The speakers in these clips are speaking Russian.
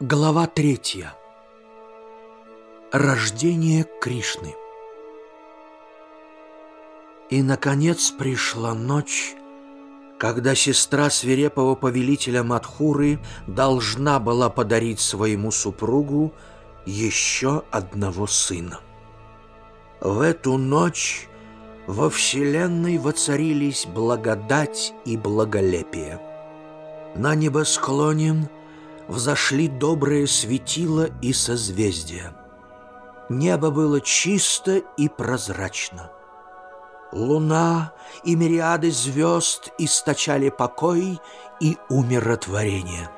Глава третья. Рождение Кришны. И, наконец, пришла ночь, когда сестра свирепого повелителя Мадхуры должна была подарить своему супругу еще одного сына. В эту ночь во Вселенной воцарились благодать и благолепие. На небосклоне – взошли добрые светила и созвездия. Небо было чисто и прозрачно. Луна и мириады звезд источали покой и умиротворение.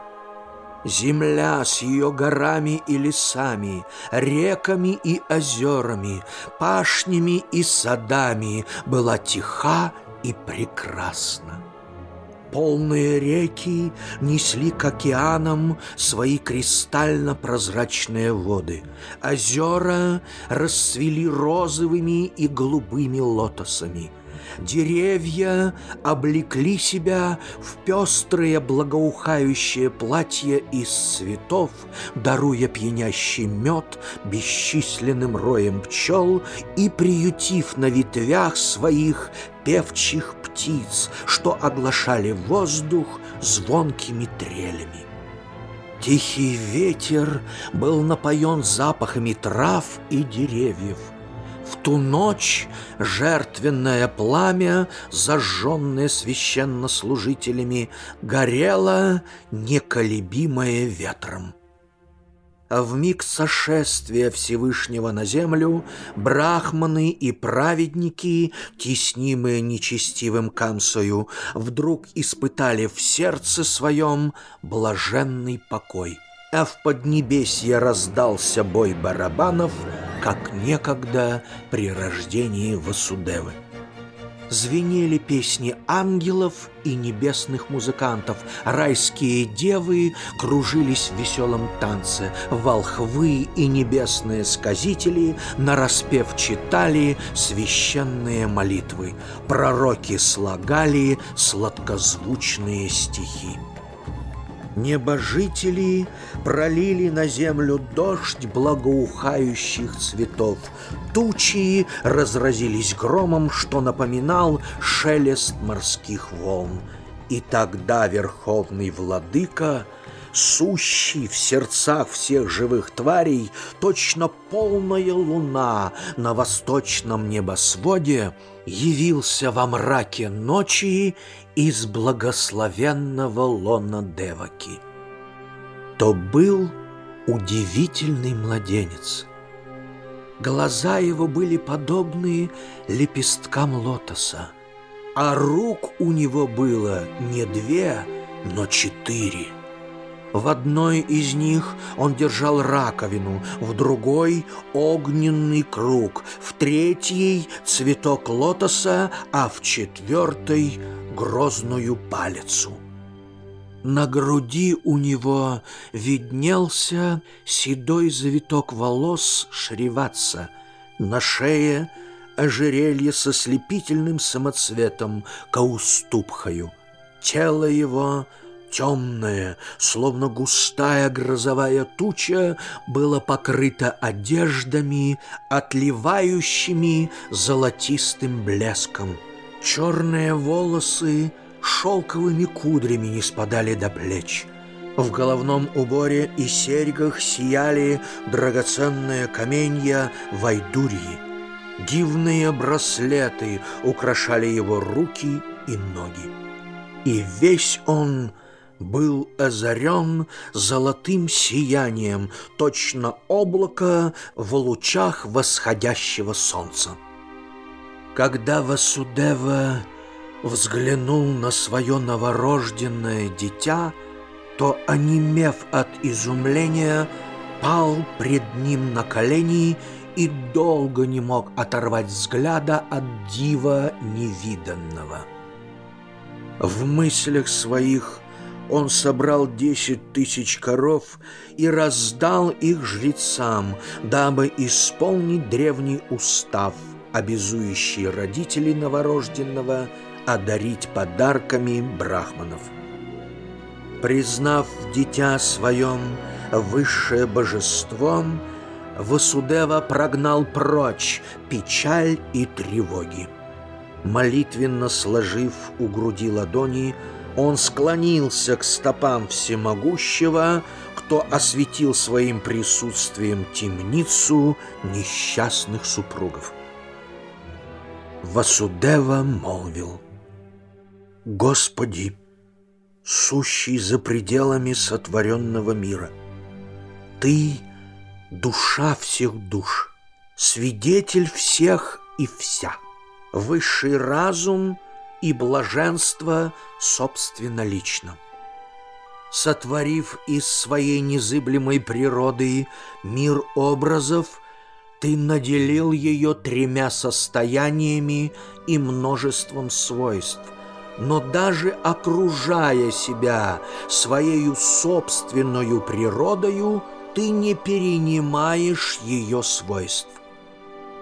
Земля с ее горами и лесами, реками и озерами, пашнями и садами была тиха и прекрасна. Полные реки несли к океанам свои кристально-прозрачные воды. Озера расцвели розовыми и голубыми лотосами. Деревья облекли себя в пестрые благоухающие платья из цветов, даруя пьянящий мед бесчисленным роем пчел и приютив на ветвях своих певчих птиц, что оглашали воздух звонкими трелями. Тихий ветер был напоен запахами трав и деревьев. В ту ночь жертвенное пламя, зажженное священнослужителями, горело неколебимое ветром. А в миг сошествия Всевышнего на землю брахманы и праведники, теснимые нечестивым камсою, вдруг испытали в сердце своем блаженный покой. А в Поднебесье раздался бой барабанов, как некогда при рождении Васудевы звенели песни ангелов и небесных музыкантов. Райские девы кружились в веселом танце. Волхвы и небесные сказители нараспев читали священные молитвы. Пророки слагали сладкозвучные стихи. Небожители пролили на землю дождь благоухающих цветов. Тучи разразились громом, что напоминал шелест морских волн. И тогда верховный владыка — сущий в сердцах всех живых тварей, точно полная луна на восточном небосводе, явился во мраке ночи из благословенного лона Деваки. То был удивительный младенец. Глаза его были подобны лепесткам лотоса, а рук у него было не две, но четыре — в одной из них он держал раковину, в другой — огненный круг, в третьей — цветок лотоса, а в четвертой — грозную палицу. На груди у него виднелся седой завиток волос Шриватса, на шее — ожерелье со слепительным самоцветом Кауступхою. Тело его — темное, словно густая грозовая туча, было покрыто одеждами, отливающими золотистым блеском. Черные волосы шелковыми кудрями не спадали до плеч. В головном уборе и серьгах сияли драгоценные каменья Вайдурьи. Дивные браслеты украшали его руки и ноги. И весь он был озарен золотым сиянием, точно облако в лучах восходящего солнца. Когда Васудева взглянул на свое новорожденное дитя, то, онемев от изумления, пал пред ним на колени и долго не мог оторвать взгляда от дива невиданного. В мыслях своих он собрал десять тысяч коров и раздал их жрецам, дабы исполнить древний устав, обязующий родителей новорожденного одарить подарками брахманов. Признав дитя своем высшее божество, Васудева прогнал прочь печаль и тревоги. Молитвенно сложив у груди ладони, он склонился к стопам всемогущего, кто осветил своим присутствием темницу несчастных супругов. Васудева молвил, «Господи, сущий за пределами сотворенного мира, Ты — душа всех душ, свидетель всех и вся, высший разум и блаженство собственно лично. Сотворив из своей незыблемой природы мир образов, ты наделил ее тремя состояниями и множеством свойств. Но даже окружая себя своей собственной природою, ты не перенимаешь ее свойств.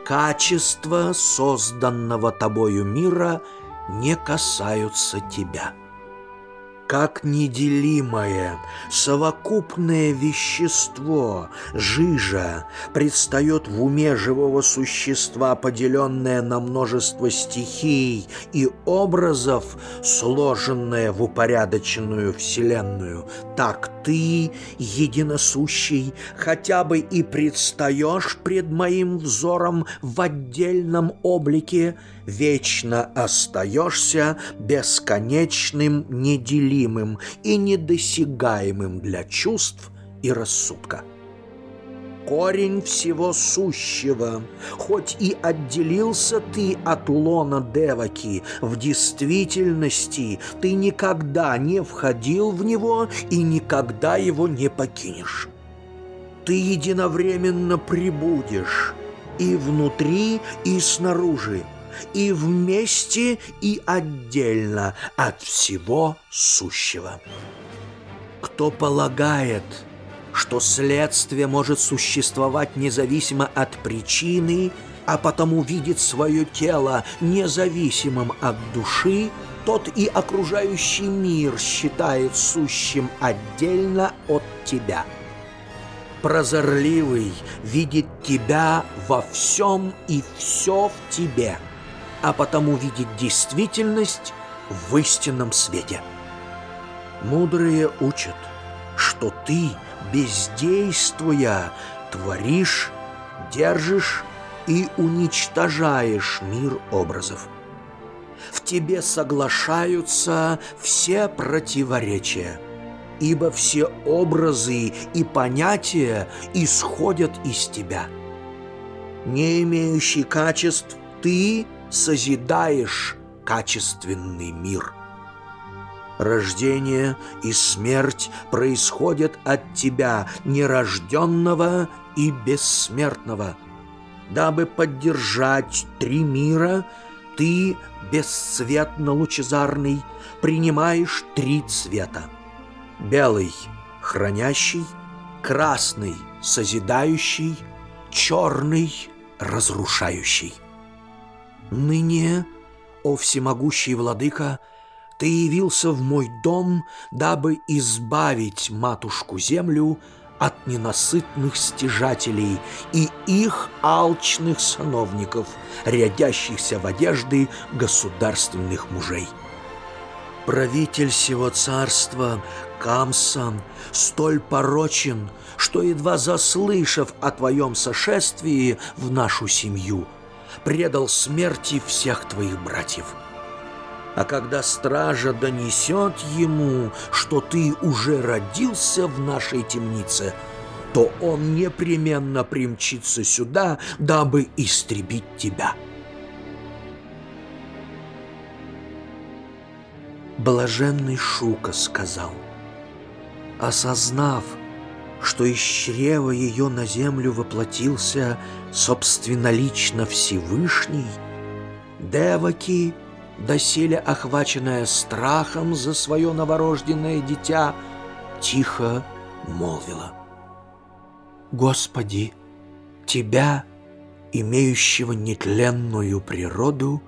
Качества созданного тобою мира не касаются тебя. Как неделимое, совокупное вещество, жижа, предстает в уме живого существа, поделенное на множество стихий и образов, сложенное в упорядоченную вселенную, так ты, единосущий, хотя бы и предстаешь пред моим взором в отдельном облике, вечно остаешься бесконечным, неделимым и недосягаемым для чувств и рассудка корень всего сущего. Хоть и отделился ты от лона Деваки, в действительности ты никогда не входил в него и никогда его не покинешь. Ты единовременно прибудешь и внутри, и снаружи, и вместе, и отдельно от всего сущего. Кто полагает – что следствие может существовать независимо от причины, а потому видит свое тело независимым от души, тот и окружающий мир считает сущим отдельно от тебя. Прозорливый видит тебя во всем и все в тебе, а потому видит действительность в истинном свете. Мудрые учат, что ты – бездействуя, творишь, держишь и уничтожаешь мир образов. В тебе соглашаются все противоречия, ибо все образы и понятия исходят из тебя. Не имеющий качеств, ты созидаешь качественный мир – Рождение и смерть происходят от тебя, нерожденного и бессмертного. Дабы поддержать три мира, ты, бесцветно-лучезарный, принимаешь три цвета. Белый — хранящий, красный — созидающий, черный — разрушающий. Ныне, о всемогущий владыка, — ты явился в мой дом, дабы избавить матушку-землю от ненасытных стяжателей и их алчных сановников, рядящихся в одежды государственных мужей. Правитель всего царства Камсан столь порочен, что, едва заслышав о твоем сошествии в нашу семью, предал смерти всех твоих братьев – а когда стража донесет ему, что ты уже родился в нашей темнице, то он непременно примчится сюда, дабы истребить тебя. Блаженный Шука сказал, осознав, что из чрева ее на землю воплотился собственнолично Всевышний, Деваки — доселе охваченная страхом за свое новорожденное дитя, тихо молвила. «Господи, Тебя, имеющего нетленную природу,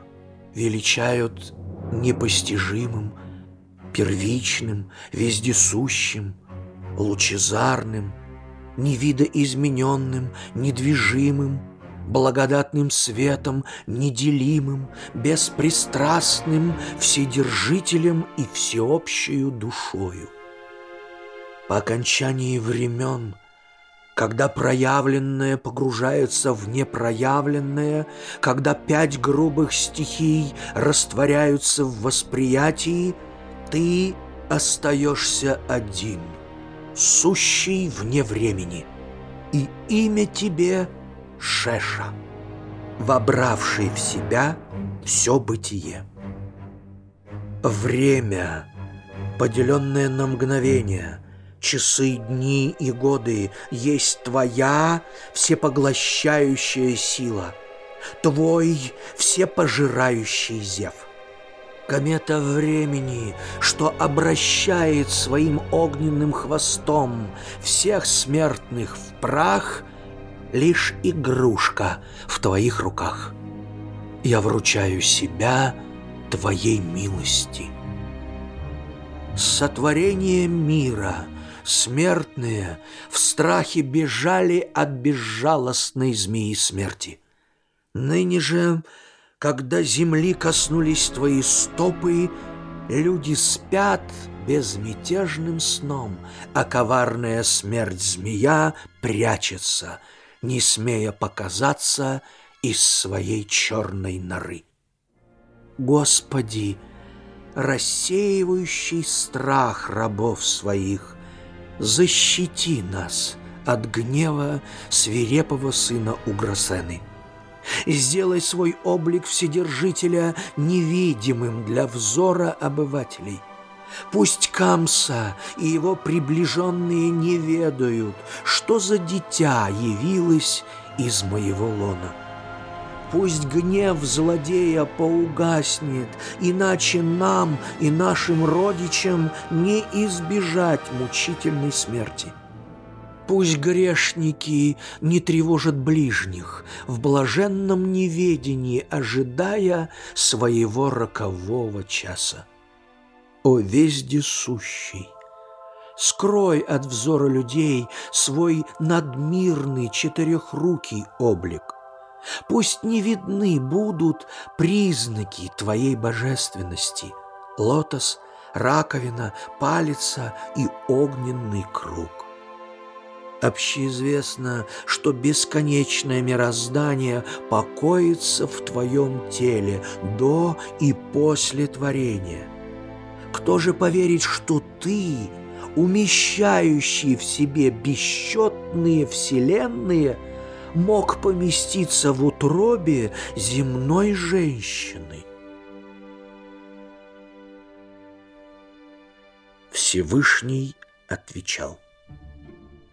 величают непостижимым, первичным, вездесущим, лучезарным, невидоизмененным, недвижимым, благодатным светом, неделимым, беспристрастным, вседержителем и всеобщую душою. По окончании времен, когда проявленное погружается в непроявленное, когда пять грубых стихий растворяются в восприятии, ты остаешься один, сущий вне времени, и имя тебе — Шеша, вобравший в себя все бытие. Время, поделенное на мгновения, часы, дни и годы, есть твоя всепоглощающая сила, твой всепожирающий зев. Комета времени, что обращает своим огненным хвостом всех смертных в прах — лишь игрушка в твоих руках. Я вручаю себя твоей милости. Сотворение мира, смертные, в страхе бежали от безжалостной змеи смерти. Ныне же, когда земли коснулись твои стопы, люди спят безмятежным сном, а коварная смерть змея прячется — не смея показаться из своей черной норы. Господи, рассеивающий страх рабов своих, защити нас от гнева свирепого сына Угросены. Сделай свой облик Вседержителя невидимым для взора обывателей – Пусть Камса и его приближенные не ведают, что за дитя явилось из моего лона. Пусть гнев злодея поугаснет, иначе нам и нашим родичам не избежать мучительной смерти. Пусть грешники не тревожат ближних, в блаженном неведении ожидая своего рокового часа. О вездесущий! Скрой от взора людей свой надмирный четырехрукий облик. Пусть не видны будут признаки твоей божественности. Лотос, раковина, палица и огненный круг. Общеизвестно, что бесконечное мироздание покоится в твоем теле до и после творения – кто же поверит, что ты, умещающий в себе бесчетные вселенные, мог поместиться в утробе земной женщины? Всевышний отвечал.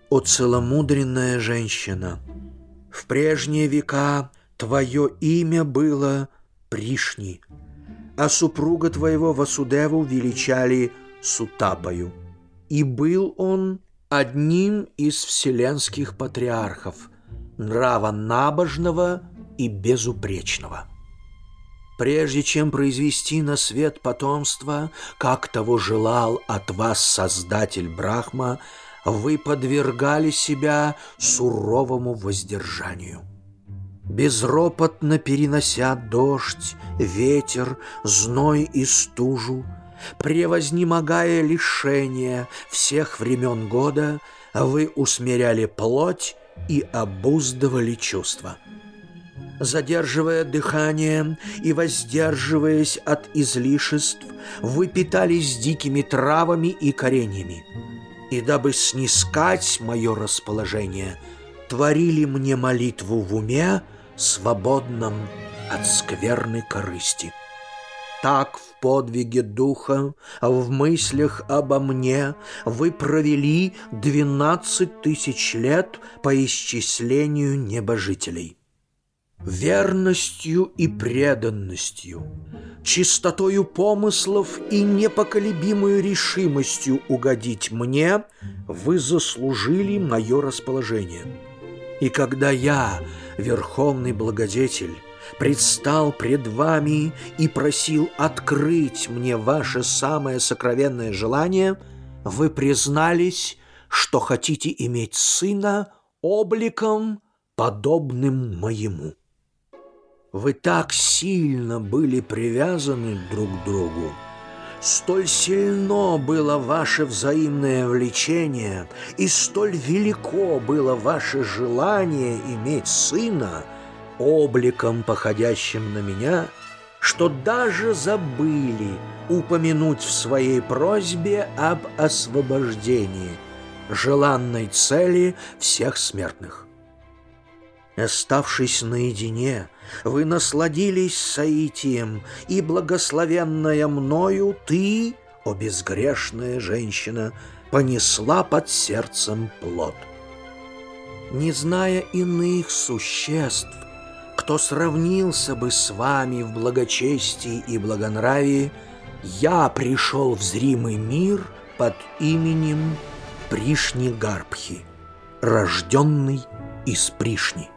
«О целомудренная женщина, в прежние века твое имя было Пришни, а супруга твоего Васудеву величали Сутапою. И был он одним из вселенских патриархов, нрава набожного и безупречного. Прежде чем произвести на свет потомство, как того желал от вас Создатель Брахма, вы подвергали себя суровому воздержанию безропотно перенося дождь, ветер, зной и стужу, превознемогая лишения всех времен года, вы усмиряли плоть и обуздывали чувства. Задерживая дыхание и воздерживаясь от излишеств, вы питались дикими травами и кореньями. И дабы снискать мое расположение, творили мне молитву в уме, свободном от скверной корысти. Так в подвиге духа, в мыслях обо мне вы провели двенадцать тысяч лет по исчислению небожителей. Верностью и преданностью, чистотою помыслов и непоколебимой решимостью угодить мне вы заслужили мое расположение. И когда я Верховный Благодетель, предстал пред вами и просил открыть мне ваше самое сокровенное желание, вы признались, что хотите иметь сына обликом, подобным моему. Вы так сильно были привязаны друг к другу, Столь сильно было ваше взаимное влечение, и столь велико было ваше желание иметь сына, обликом походящим на меня, что даже забыли упомянуть в своей просьбе об освобождении, желанной цели всех смертных. Оставшись наедине, вы насладились соитием, и благословенная мною ты, о безгрешная женщина, понесла под сердцем плод. Не зная иных существ, кто сравнился бы с вами в благочестии и благонравии, я пришел в зримый мир под именем Пришни Гарбхи, рожденный из Пришни.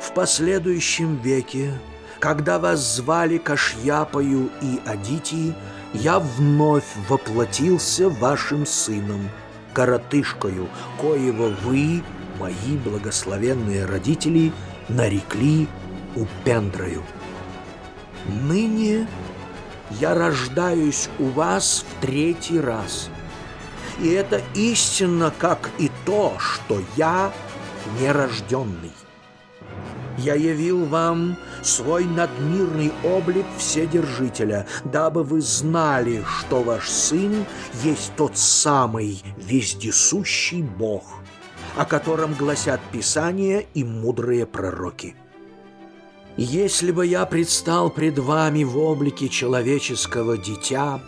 В последующем веке, когда вас звали Кашьяпою и Адити, я вновь воплотился вашим сыном, коротышкою, коего вы, мои благословенные родители, нарекли Упендрою. Ныне я рождаюсь у вас в третий раз. И это истинно, как и то, что я нерожденный я явил вам свой надмирный облик Вседержителя, дабы вы знали, что ваш Сын есть тот самый вездесущий Бог, о котором гласят Писания и мудрые пророки. Если бы я предстал пред вами в облике человеческого дитя,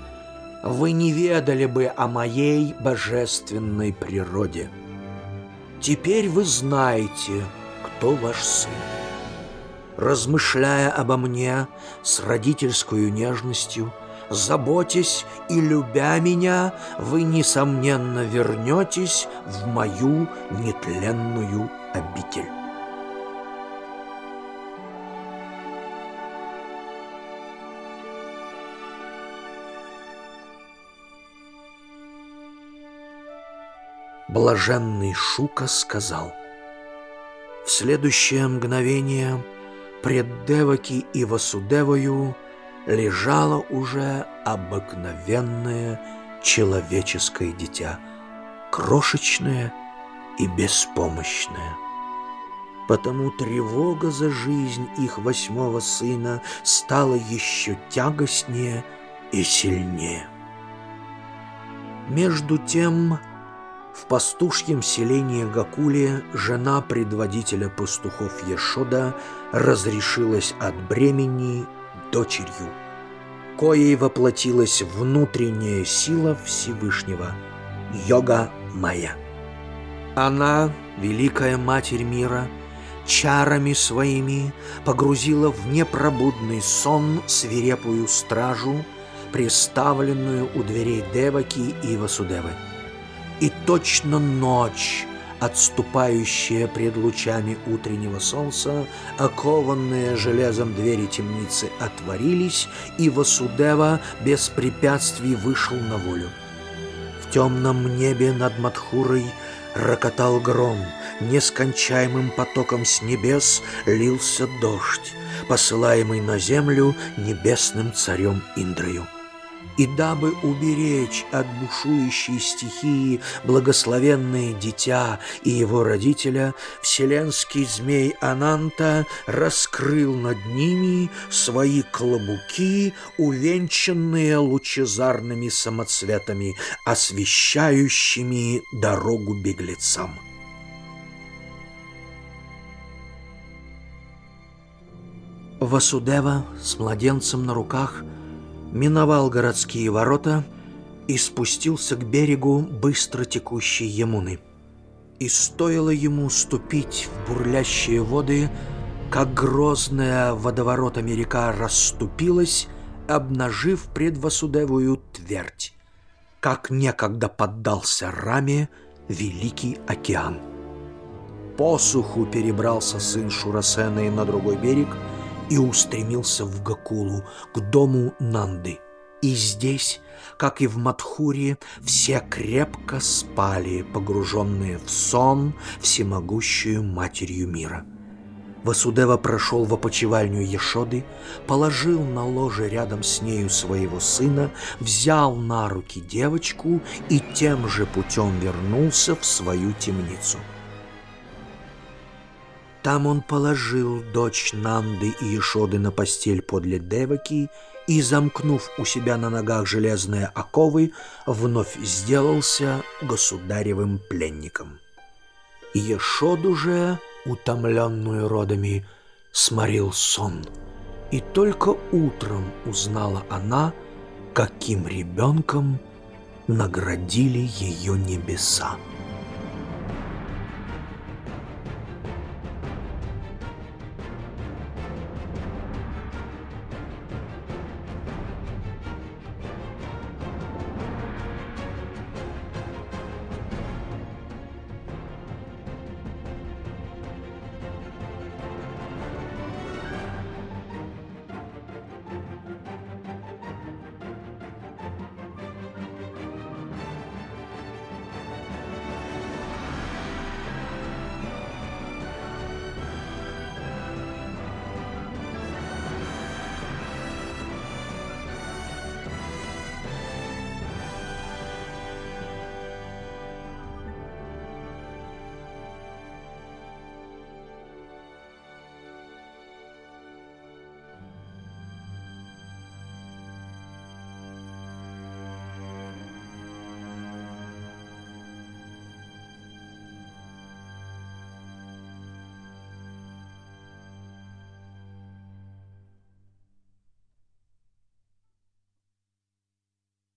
вы не ведали бы о моей божественной природе. Теперь вы знаете, кто ваш сын размышляя обо мне с родительской нежностью, заботясь и любя меня, вы, несомненно, вернетесь в мою нетленную обитель. Блаженный Шука сказал, «В следующее мгновение — Пред Деваки и Васудевою лежало уже обыкновенное человеческое дитя, крошечное и беспомощное. Потому тревога за жизнь их восьмого сына стала еще тягостнее и сильнее. Между тем, в пастушьем селении Гакуле жена предводителя пастухов Ешода разрешилась от бремени дочерью, коей воплотилась внутренняя сила Всевышнего, йога Майя. Она, великая Матерь мира, чарами своими погрузила в непробудный сон свирепую стражу, приставленную у дверей Деваки и Васудевы. И точно ночь, отступающая пред лучами утреннего солнца, окованные железом двери темницы отворились, и Васудева без препятствий вышел на волю. В темном небе над Мадхурой рокотал гром, нескончаемым потоком с небес лился дождь, посылаемый на землю небесным царем Индрою и дабы уберечь от бушующей стихии благословенное дитя и его родителя, вселенский змей Ананта раскрыл над ними свои клобуки, увенчанные лучезарными самоцветами, освещающими дорогу беглецам. Васудева с младенцем на руках – миновал городские ворота и спустился к берегу быстро текущей Ямуны. И стоило ему ступить в бурлящие воды, как грозная водоворотами река расступилась, обнажив предвосудевую твердь, как некогда поддался раме Великий океан. Посуху перебрался сын Шурасена на другой берег — и устремился в Гакулу, к дому Нанды. И здесь, как и в Мадхуре, все крепко спали, погруженные в сон всемогущую матерью мира. Васудева прошел в опочивальню Ешоды, положил на ложе рядом с нею своего сына, взял на руки девочку и тем же путем вернулся в свою темницу. Там он положил дочь Нанды и Ешоды на постель подле Деваки и, замкнув у себя на ногах железные оковы, вновь сделался государевым пленником. Ешоду же, утомленную родами, сморил сон, и только утром узнала она, каким ребенком наградили ее небеса.